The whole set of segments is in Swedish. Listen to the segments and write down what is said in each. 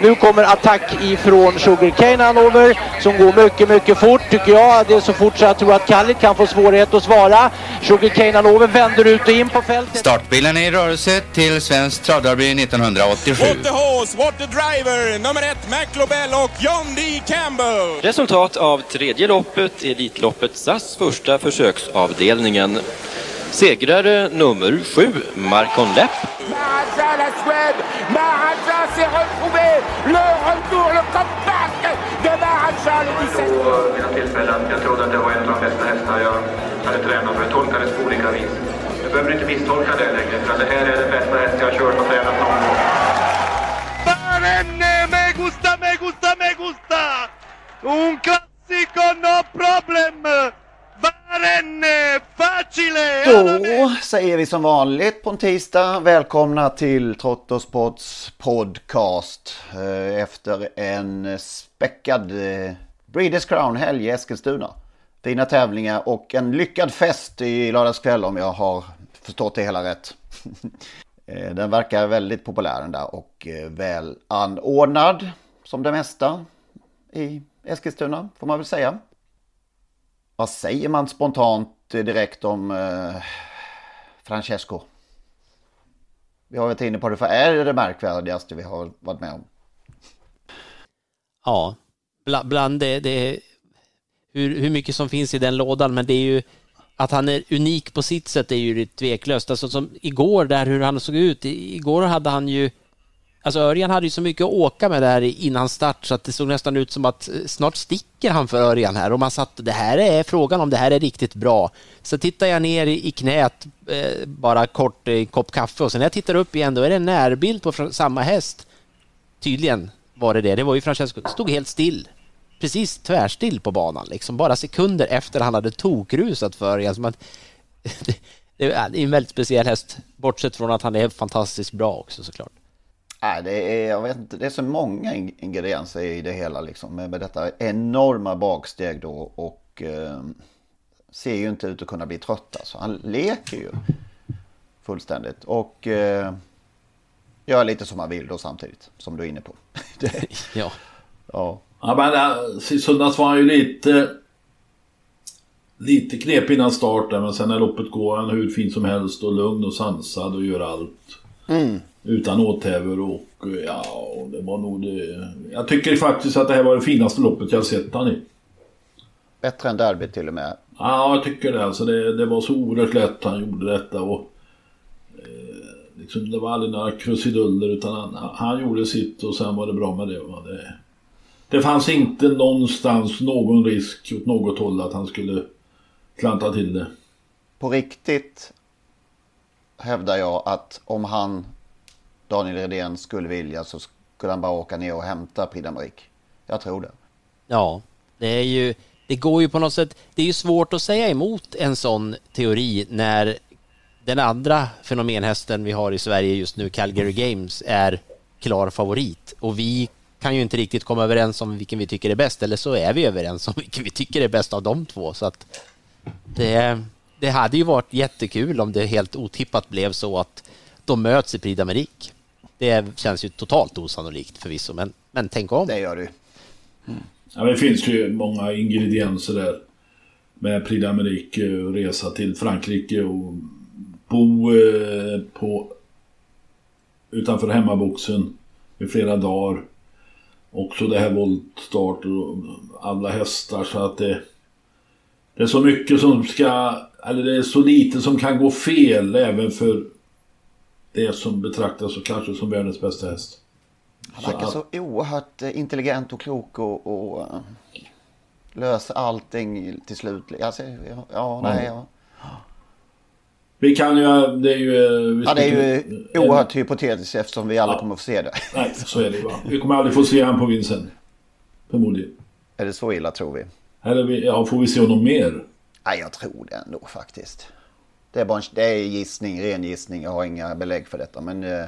Nu kommer attack ifrån Sugarcane Hanover som går mycket, mycket fort tycker jag. Det är så fort så jag tror att Kallit kan få svårighet att svara. Sugarcane Hanover vänder ut och in på fältet. Startbilen är i rörelse till Svensk Travderby 1987. What the horse, what the driver, nummer ett McLobel och John D. Campbell. Resultat av tredje loppet, Elitloppet SAS första försöksavdelningen. Segrare nummer sju, Marcon Lepp. La Suède. S'est retrouvé. Le retour, le comeback de le 17. Jag trodde att det var en av de bästa hästar jag hade tränat för. Jag tolkade det på olika vis. Du behöver inte misstolka det längre, för det här är den bästa häst jag har kört och tränat någon gång. Me gusta, me gusta, me gusta! Un classico, no problem! Då säger vi som vanligt på en tisdag välkomna till Trottosports podcast eh, efter en späckad eh, Breeders Crown-helg i Eskilstuna. Fina tävlingar och en lyckad fest i lördagskväll om jag har förstått det hela rätt. Eh, Den verkar väldigt populär den där och väl anordnad som det mesta i Eskilstuna får man väl säga. Vad säger man spontant eh, direkt om eh, Francesco? Vi har varit inne på det, för är det det märkvärdigaste vi har varit med om? Ja, bland det, det hur, hur mycket som finns i den lådan, men det är ju att han är unik på sitt sätt är ju tveklöst. Alltså som igår där hur han såg ut, igår hade han ju Alltså Örjan hade ju så mycket att åka med där innan start så att det såg nästan ut som att eh, snart sticker han för Örjan här och man satt, det här är frågan om det här är riktigt bra. Så tittar jag ner i knät eh, bara kort i en kopp kaffe och sen när jag tittar upp igen då är det en närbild på samma häst. Tydligen var det det, det var ju Francesco, stod helt still. Precis tvärstill på banan liksom, bara sekunder efter han hade tokrusat för Örjan. Som att, det är en väldigt speciell häst, bortsett från att han är fantastiskt bra också såklart. Nej, det är, jag vet inte, det är så många in- ingredienser i det hela liksom. Med, med detta enorma baksteg då och eh, ser ju inte ut att kunna bli trött alltså. Han leker ju fullständigt och eh, gör lite som han vill då samtidigt. Som du är inne på. det, Ja. ja. Ja men äh, i söndags var han ju lite... Lite knepig innan start där, men sen när loppet går han hur fint som helst och lugn och sansad och gör allt. Mm. Utan åthävor och ja, det var nog det. Jag tycker faktiskt att det här var det finaste loppet jag sett han i. Bättre än derbyt till och med. Ja, jag tycker det. Alltså det, det var så oerhört lätt han gjorde detta och... Eh, liksom, det var aldrig några krusiduller utan han, han gjorde sitt och sen var det bra med det. va. det. Det fanns inte någonstans någon risk åt något håll att han skulle klanta till det. På riktigt hävdar jag att om han, Daniel Redén, skulle vilja så skulle han bara åka ner och hämta Prix d'Amérique. Jag tror det. Ja, det är ju, det går ju på något sätt, det är ju svårt att säga emot en sån teori när den andra fenomenhästen vi har i Sverige just nu, Calgary Games, är klar favorit och vi kan ju inte riktigt komma överens om vilken vi tycker är bäst, eller så är vi överens om vilken vi tycker är bäst av de två. Så att det, det hade ju varit jättekul om det helt otippat blev så att de möts i Prix d'Amérique. Det känns ju totalt osannolikt förvisso, men, men tänk om. Det gör du. Ja, men det finns ju många ingredienser där. Med Prix d'Amérique och resa till Frankrike och bo eh, på utanför hemmaboxen i flera dagar. Också det här voltstart och alla hästar så att det det är så mycket som ska, eller det är så lite som kan gå fel även för det som betraktas så kanske som världens bästa häst. Han verkar så oerhört eh, intelligent och klok och, och eh, löser allting till slut. Alltså, ja, ja, nej, ja. Vi kan ju, det är ju... eh, Ja, det är ju ska- oerhört hypotetiskt eftersom vi aldrig kommer att få se det. Nej, så är det va. Vi kommer aldrig få se han på Vincent. Förmodligen. Är det så illa tror vi? Eller ja, får vi se honom mer? Nej, jag tror det ändå faktiskt. Det är, bara en, det är gissning, ren gissning. Jag har inga belägg för detta. Men eh,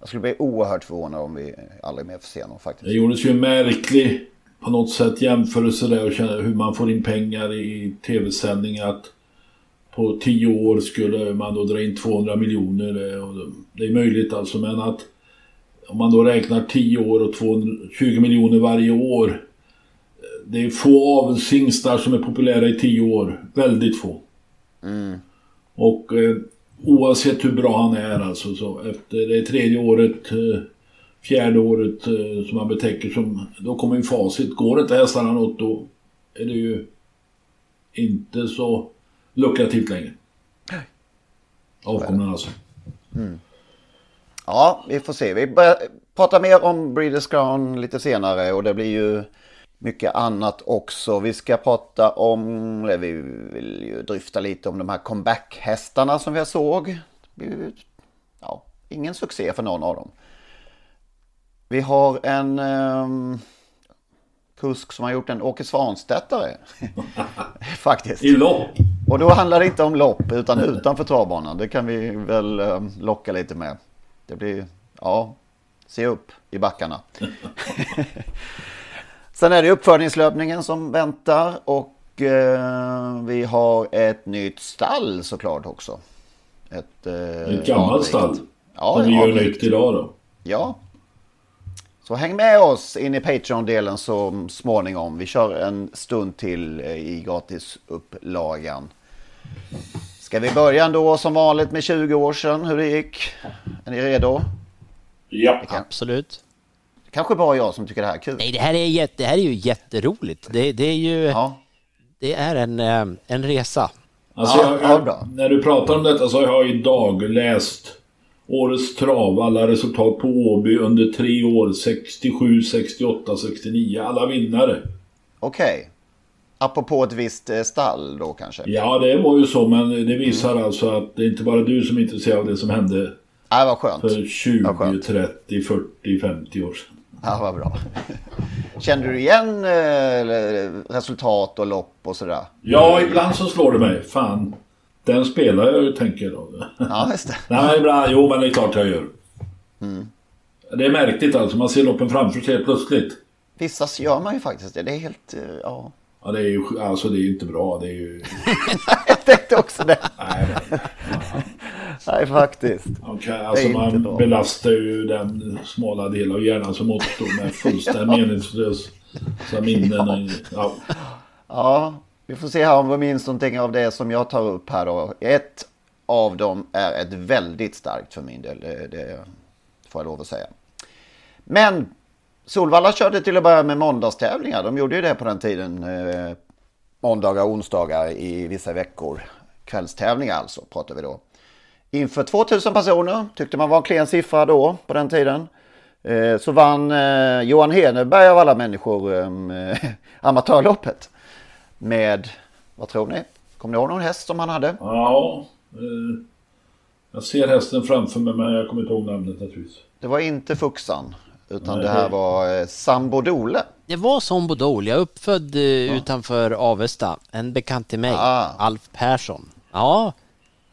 jag skulle bli oerhört förvånad om vi aldrig mer får se honom faktiskt. Det gjordes ju en märklig på något sätt jämförelse där och hur man får in pengar i tv-sändningar. Att på tio år skulle man då dra in 200 miljoner. eh, Det är möjligt alltså men att om man då räknar 10 år och 220 miljoner varje år. eh, Det är få avelshingstar som är populära i 10 år. Väldigt få. Och eh, oavsett hur bra han är alltså så efter det tredje året, eh, fjärde året eh, som han betäcker som, då kommer ju facit. Går inte hästarna något då är det ju inte så lukrativt längre. Avkomna alltså. Ja, vi får se. Vi börjar prata mer om Breeders Crown lite senare och det blir ju mycket annat också. Vi ska prata om, eller vi vill ju dryfta lite om de här comeback-hästarna som vi såg. Ja, ingen succé för någon av dem. Vi har en ehm, kusk som har gjort en Åke Svanstedtare. Faktiskt. I lopp. Och då handlar det inte om lopp utan utanför travbanan. Det kan vi väl eh, locka lite med. Det blir, ja, se upp i backarna. Sen är det uppfödningslöpningen som väntar och eh, vi har ett nytt stall såklart också. Ett, eh, Ett gammalt stall. Ja, som vi gör nytt idag då. Ja. Så häng med oss in i Patreon-delen så småningom. Vi kör en stund till eh, i gratisupplagan. Ska vi börja ändå som vanligt med 20 år sedan hur det gick? Är ni redo? Ja. Absolut. Kanske bara jag som tycker det här är kul. Nej, det här är, jätte, det här är ju jätteroligt. Det, det är ju... Det är en, eh, en resa. Alltså jag, jag, när du pratar om detta så har jag idag läst Årets trav, alla resultat på Åby under tre år. 67, 68, 69. Alla vinnare. Okej. Apropå ett visst eh, stall då kanske? Ja, det var ju så, men det visar alltså att det är inte bara du som är intresserad av det som hände Ja, vad skönt. för 20, 30, 40, 50 år sedan. Ja, vad bra. Kände du igen eh, resultat och lopp och sådär? Ja, ibland så slår det mig. Fan, den spelar jag tänker jag då. Ja, just det. Nej, ibland, jo, men det är klart jag gör. Mm. Det är märkligt alltså, man ser loppen framför sig helt plötsligt. Vissa gör man ju faktiskt det. Det är helt, eh, ja. Ja, det är ju alltså, det är ju inte bra. Det är ju... Jag tänkte också det. Nej, men... Nej, faktiskt. Okay, Det alltså man bra. belastar ju den smala delen av hjärnan som återstår med fullständigt meningslösa minnen. och- Ja. Ja, vi får se här om vi minns någonting av det som jag tar upp här då. Ett av dem är ett väldigt starkt för min del. Det, det får jag lov att säga. Men Solvalla körde till att börja med måndagstävlingar. De gjorde ju det på den tiden. Eh, måndagar och onsdagar i vissa veckor. Kvällstävlingar alltså pratar vi då. Inför 2000 personer tyckte man var en klen siffra då på den tiden. Eh, så vann eh, Johan Heneberg av alla människor eh, amatörloppet. Med, vad tror ni? Kommer ni ihåg någon häst som han hade? ja jag ser hästen framför mig men jag kommer inte ihåg namnet naturligtvis. Det var inte Fuxan. Utan Nej, det här var eh, Sambo Dole. Det var som Bodol. Jag är uppfödd eh, utanför Avesta. En bekant till mig, Ah. Alf Persson. Ja,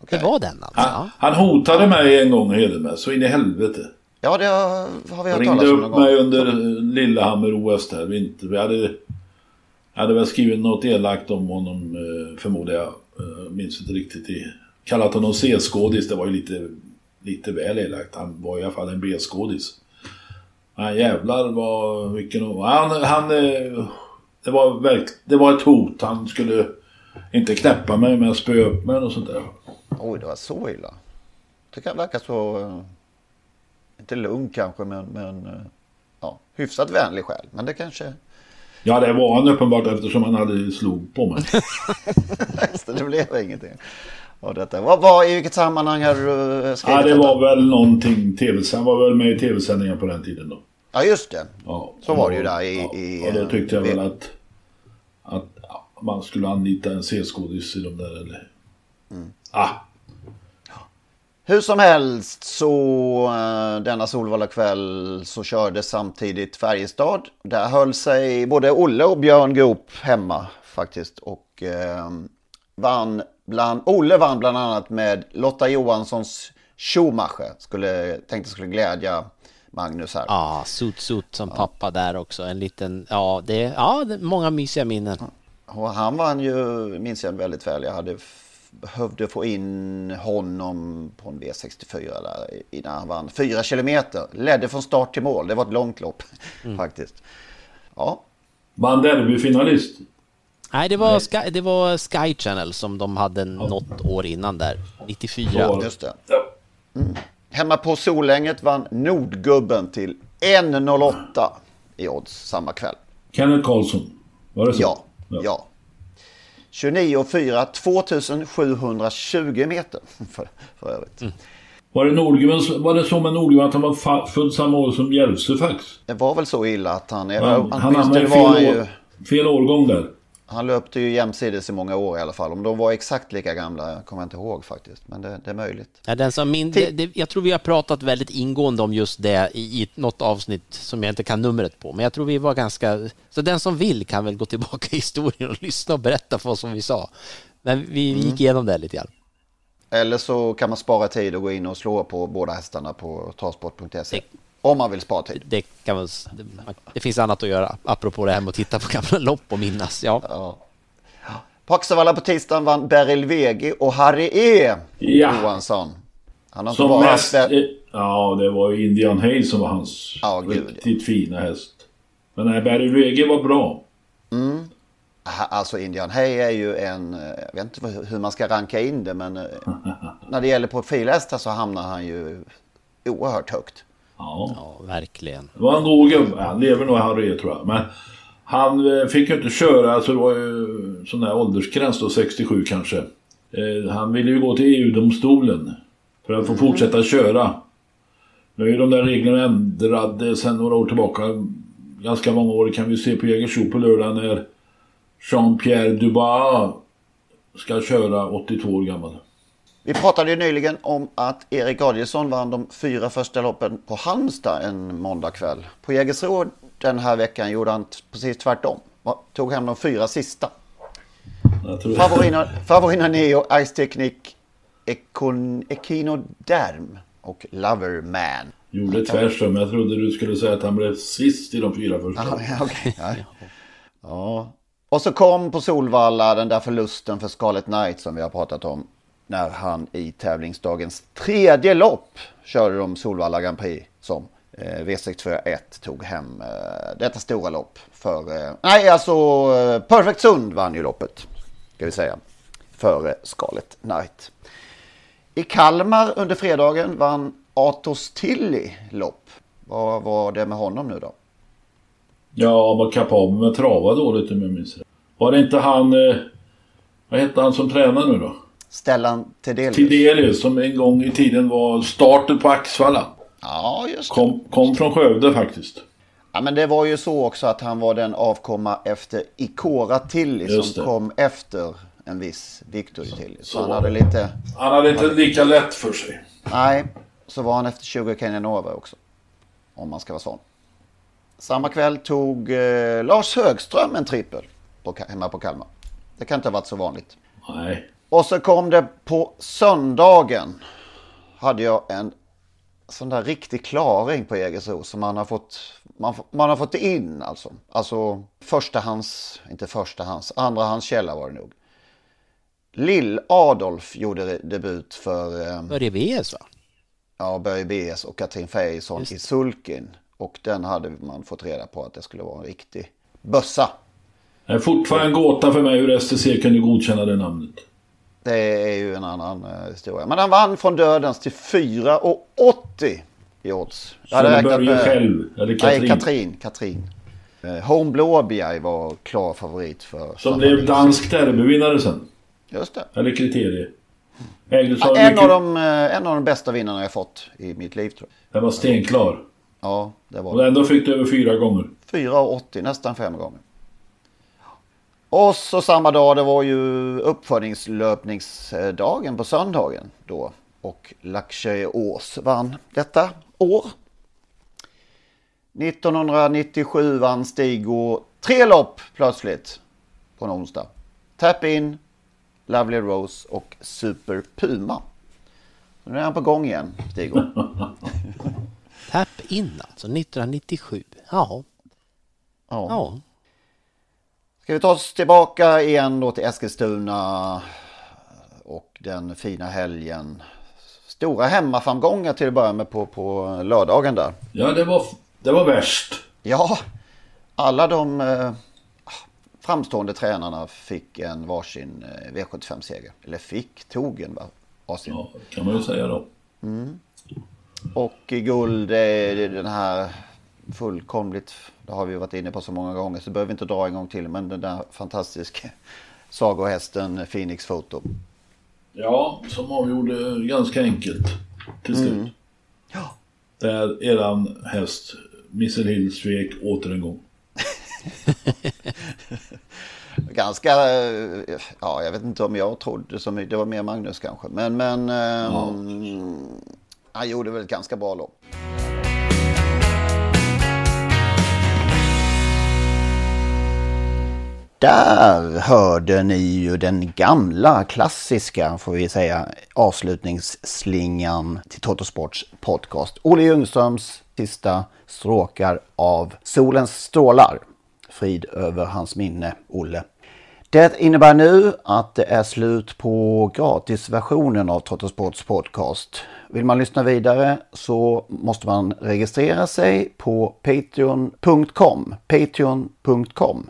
det var den alltså. Han, han hotade mig en gång Hedenberg, så in i helvete. Ja, det har har vi hört ringde talas om någon upp mig gång. under Lillehammer OS där vinter. Vi hade, jag hade väl skrivit något elakt om honom eh, förmodar jag. Eh, Minns inte riktigt. I, kallat honom C-skådis. Det var ju lite, lite väl elakt. Han var i alla fall en B-skådis. Han jävlar vad vilken... Han, han, eh, det, var verk, det var ett hot. Han skulle inte knäppa mig men spöa upp mig och sånt där. Oj, det var så illa. Det kan verka så... eh, Inte lugn kanske, men, men eh, ja, hyfsat vänlig själ. Men det kanske... Ja det var han uppenbart eftersom han hade slog på mig. Det, blev ingenting. av detta. Vad, vad, I vilket sammanhang har du eh, skrivit Ja, det detta? var väl någonting tv Han var väl med i tv-sändningar på den tiden då. Ja, just det. Ja, Så var det ju där i... ja, i och då tyckte jag eh, väl att, att man skulle anlita en C-skådis i de där eller... Mm. Ah, Hur som helst så uh, denna Solvalla kväll så körde samtidigt Färjestad. Där höll sig både Olle och Björn Goop hemma faktiskt. Och uh, vann bland, Olle vann bland annat med Lotta Johanssons Schumacher. Skulle, tänkte skulle glädja Magnus här. Ja, Sut Sut som ja. pappa där också. En liten, ja, det, ja, många mysiga minnen. Och han vann ju, minns jag väldigt väl. Jag hade behövde få in honom på en V64 där innan han vann. Fyra kilometer, ledde från start till mål. Det var ett långt lopp mm. faktiskt. Ja. Vann derbyfinalist? Nej, det var, Sky, det var Sky Channel som de hade ja. något år innan där. 94. Ja, just det. Mm. Hemma på Solänget vann Nordgubben till 1.08 i odds samma kväll. Kenneth Karlsson, var det så? Ja, ja. ja. 29,4 2720 meter för, för övrigt. Mm. Var det, Nordgren, var det så med Nordgren att han var född samma år som Järvsöfax? Det var väl så illa att han... Han, han hamnade fel, ju, fel årgång där. Han löpte ju jämsides i många år i alla fall. Om de var exakt lika gamla kommer jag inte ihåg faktiskt. Men det, det är möjligt. Ja, den som min, det, det, jag tror vi har pratat väldigt ingående om just det i, i något avsnitt som jag inte kan numret på. Men jag tror vi var ganska... Så den som vill kan väl gå tillbaka i historien och lyssna och berätta för oss som vi sa. Men vi, vi gick mm. igenom det lite grann. Eller så kan man spara tid och gå in och slå på båda hästarna på travsport.se. Om man vill spara tid. Det, kan man, det, det, finns annat att göra, apropå det här med att titta på gamla lopp och minnas. Ja. ja. På Axevalla på tisdagen vann Beryl Vegi och Harry E. Ja. Johansson. Han har som mest... Där... Ja, det var ju Indian Hayes som var hans ja, riktigt ja. fina häst. Men nej, Beryl Vegi var bra. Mm. Alltså Indian Hay är ju en, jag vet inte hur man ska ranka in det men när det gäller profilhästar så hamnar han ju oerhört högt. Ja, ja verkligen. Det var en god gubbe. Han lever nog Harry tror jag. Men han eh, fick ju inte köra, alltså det var ju sån där åldersgräns då, 67 kanske. Eh, han ville ju gå till EU-domstolen för att få mm. fortsätta köra. Nu är ju de där reglerna ändrade sedan några år tillbaka. Ganska många år kan vi se på Jägersro på lördag när Jean-Pierre Dubois ska köra 82 år gammal. Vi pratade ju nyligen om att Erik Adielsson vann de fyra första loppen på Halmstad en måndagkväll. På Jägersro den här veckan gjorde han precis tvärtom. Tog hem de fyra sista. Favorina, Favorina Neo, Ice Technique, Econ, Echinoderm och Loverman. Gjorde tvärtom. Jag trodde du skulle säga att han blev sist i de fyra första. Ja, okay. ja. ja. Och så kom på Solvalla den där förlusten för Scarlet Knight som vi har pratat om när han i tävlingsdagens tredje lopp körde de Solvalla Grand Prix som eh, V641 tog hem eh, detta stora lopp för, eh, nej alltså eh, Perfect Sund vann ju loppet, ska vi säga, före Scarlet Knight. I Kalmar under fredagen vann Atos Tilly lopp. Vad var det med honom nu då? Ja, han var kapabel med trava dåligt om jag minns rätt. Var det inte han, eh, vad hette han som tränar nu då? Stellan Tidelius. Tidelius som en gång i tiden var starten på Axvalla. Ja, just det. Kom, kom från Skövde faktiskt. Ja, men det var ju så också att han var den avkomma efter Ikora Tilly som kom efter en viss Victor Tilly. Så, så han hade lite... Han hade inte lika lätt för sig. Nej, så var han efter 20 Kenyan Over också. Om man ska vara sån. Samma kväll tog eh, Lars Högström en trippel på, hemma på Kalmar. Det kan inte ha varit så vanligt. Nej. Och så kom det på söndagen. Hade jag en sån där riktig klaring på Jägersro som man har fått man, man har fått in alltså. Alltså förstahands, inte förstahands, andrahandskälla var det nog. Lill Adolf gjorde debut för... Eh, Börje B.S. va? Ja, Börje B.S. och Katrin Fejson i Sulkin. Och den hade man fått reda på att det skulle vara en riktig bössa. Det är fortfarande en gåta för mig hur STC kunde godkänna det namnet. Det är ju en annan uh, historia. Men han vann från dödens till 4,80 i odds. Jag hade Börje med... själv? Eller Katrin? Nej, Katrin. Katrin. Uh, Home Blåbjerg var klar favorit för... Som blev dansk derbyvinnare sen. Just det. Eller kriterier. Ja, en, mycket... av de, uh, en av de bästa vinnarna jag fått i mitt liv tror jag. Den var stenklar. Ja, det var Och ändå fick du över fyra gånger. 4,80 nästan fem gånger. Och så samma dag, det var ju uppfödningslöpningsdagen på söndagen då. och Laxöås vann detta år. 1997 vann Stigo tre lopp plötsligt på en onsdag. Tap In, Lovely Rose och Super Puma. Nu är han på gång igen, Stigo. Tap In alltså, 1997. Ja. Ja. ja. Ska vi ta oss tillbaka igen då till Eskilstuna och den fina helgen. Stora hemmaframgångar till att börja med på, på lördagen där. Ja, det var, det var värst. Ja, alla de eh, framstående tränarna fick en varsin eh, V75-seger. Eller fick, tog en varsin. Ja, kan man ju säga då. Mm. Och i guld är den här fullkomligt, det har vi varit inne på så många gånger så behöver vi inte dra en gång till. Men den där fantastiska sagohästen Phoenix Photo. Ja, som avgjorde ganska enkelt till slut. Mm. Ja. Där eran häst Missile Hill svek åter en gång. ganska, ja jag vet inte om jag trodde så mycket, det var mer Magnus kanske. Men, men ja. um, han gjorde väl ett ganska bra lopp. Där hörde ni ju den gamla klassiska, får vi säga, avslutningsslingan till Totosports podcast. Olle Ljungströms sista stråkar av Solens strålar. Frid över hans minne, Olle. Det innebär nu att det är slut på gratisversionen av Totosports podcast. Vill man lyssna vidare så måste man registrera sig på patreon.com. Patreon.com.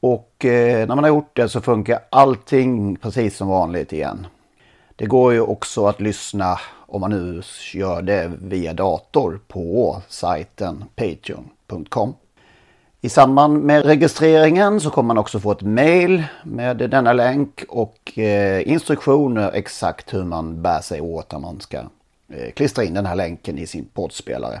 Och eh, när man har gjort det så funkar allting precis som vanligt igen. Det går ju också att lyssna om man nu gör det via dator på sajten patreon.com. I samband med registreringen så kommer man också få ett mail med denna länk och eh, instruktioner exakt hur man bär sig åt när man ska eh, klistra in den här länken i sin poddspelare.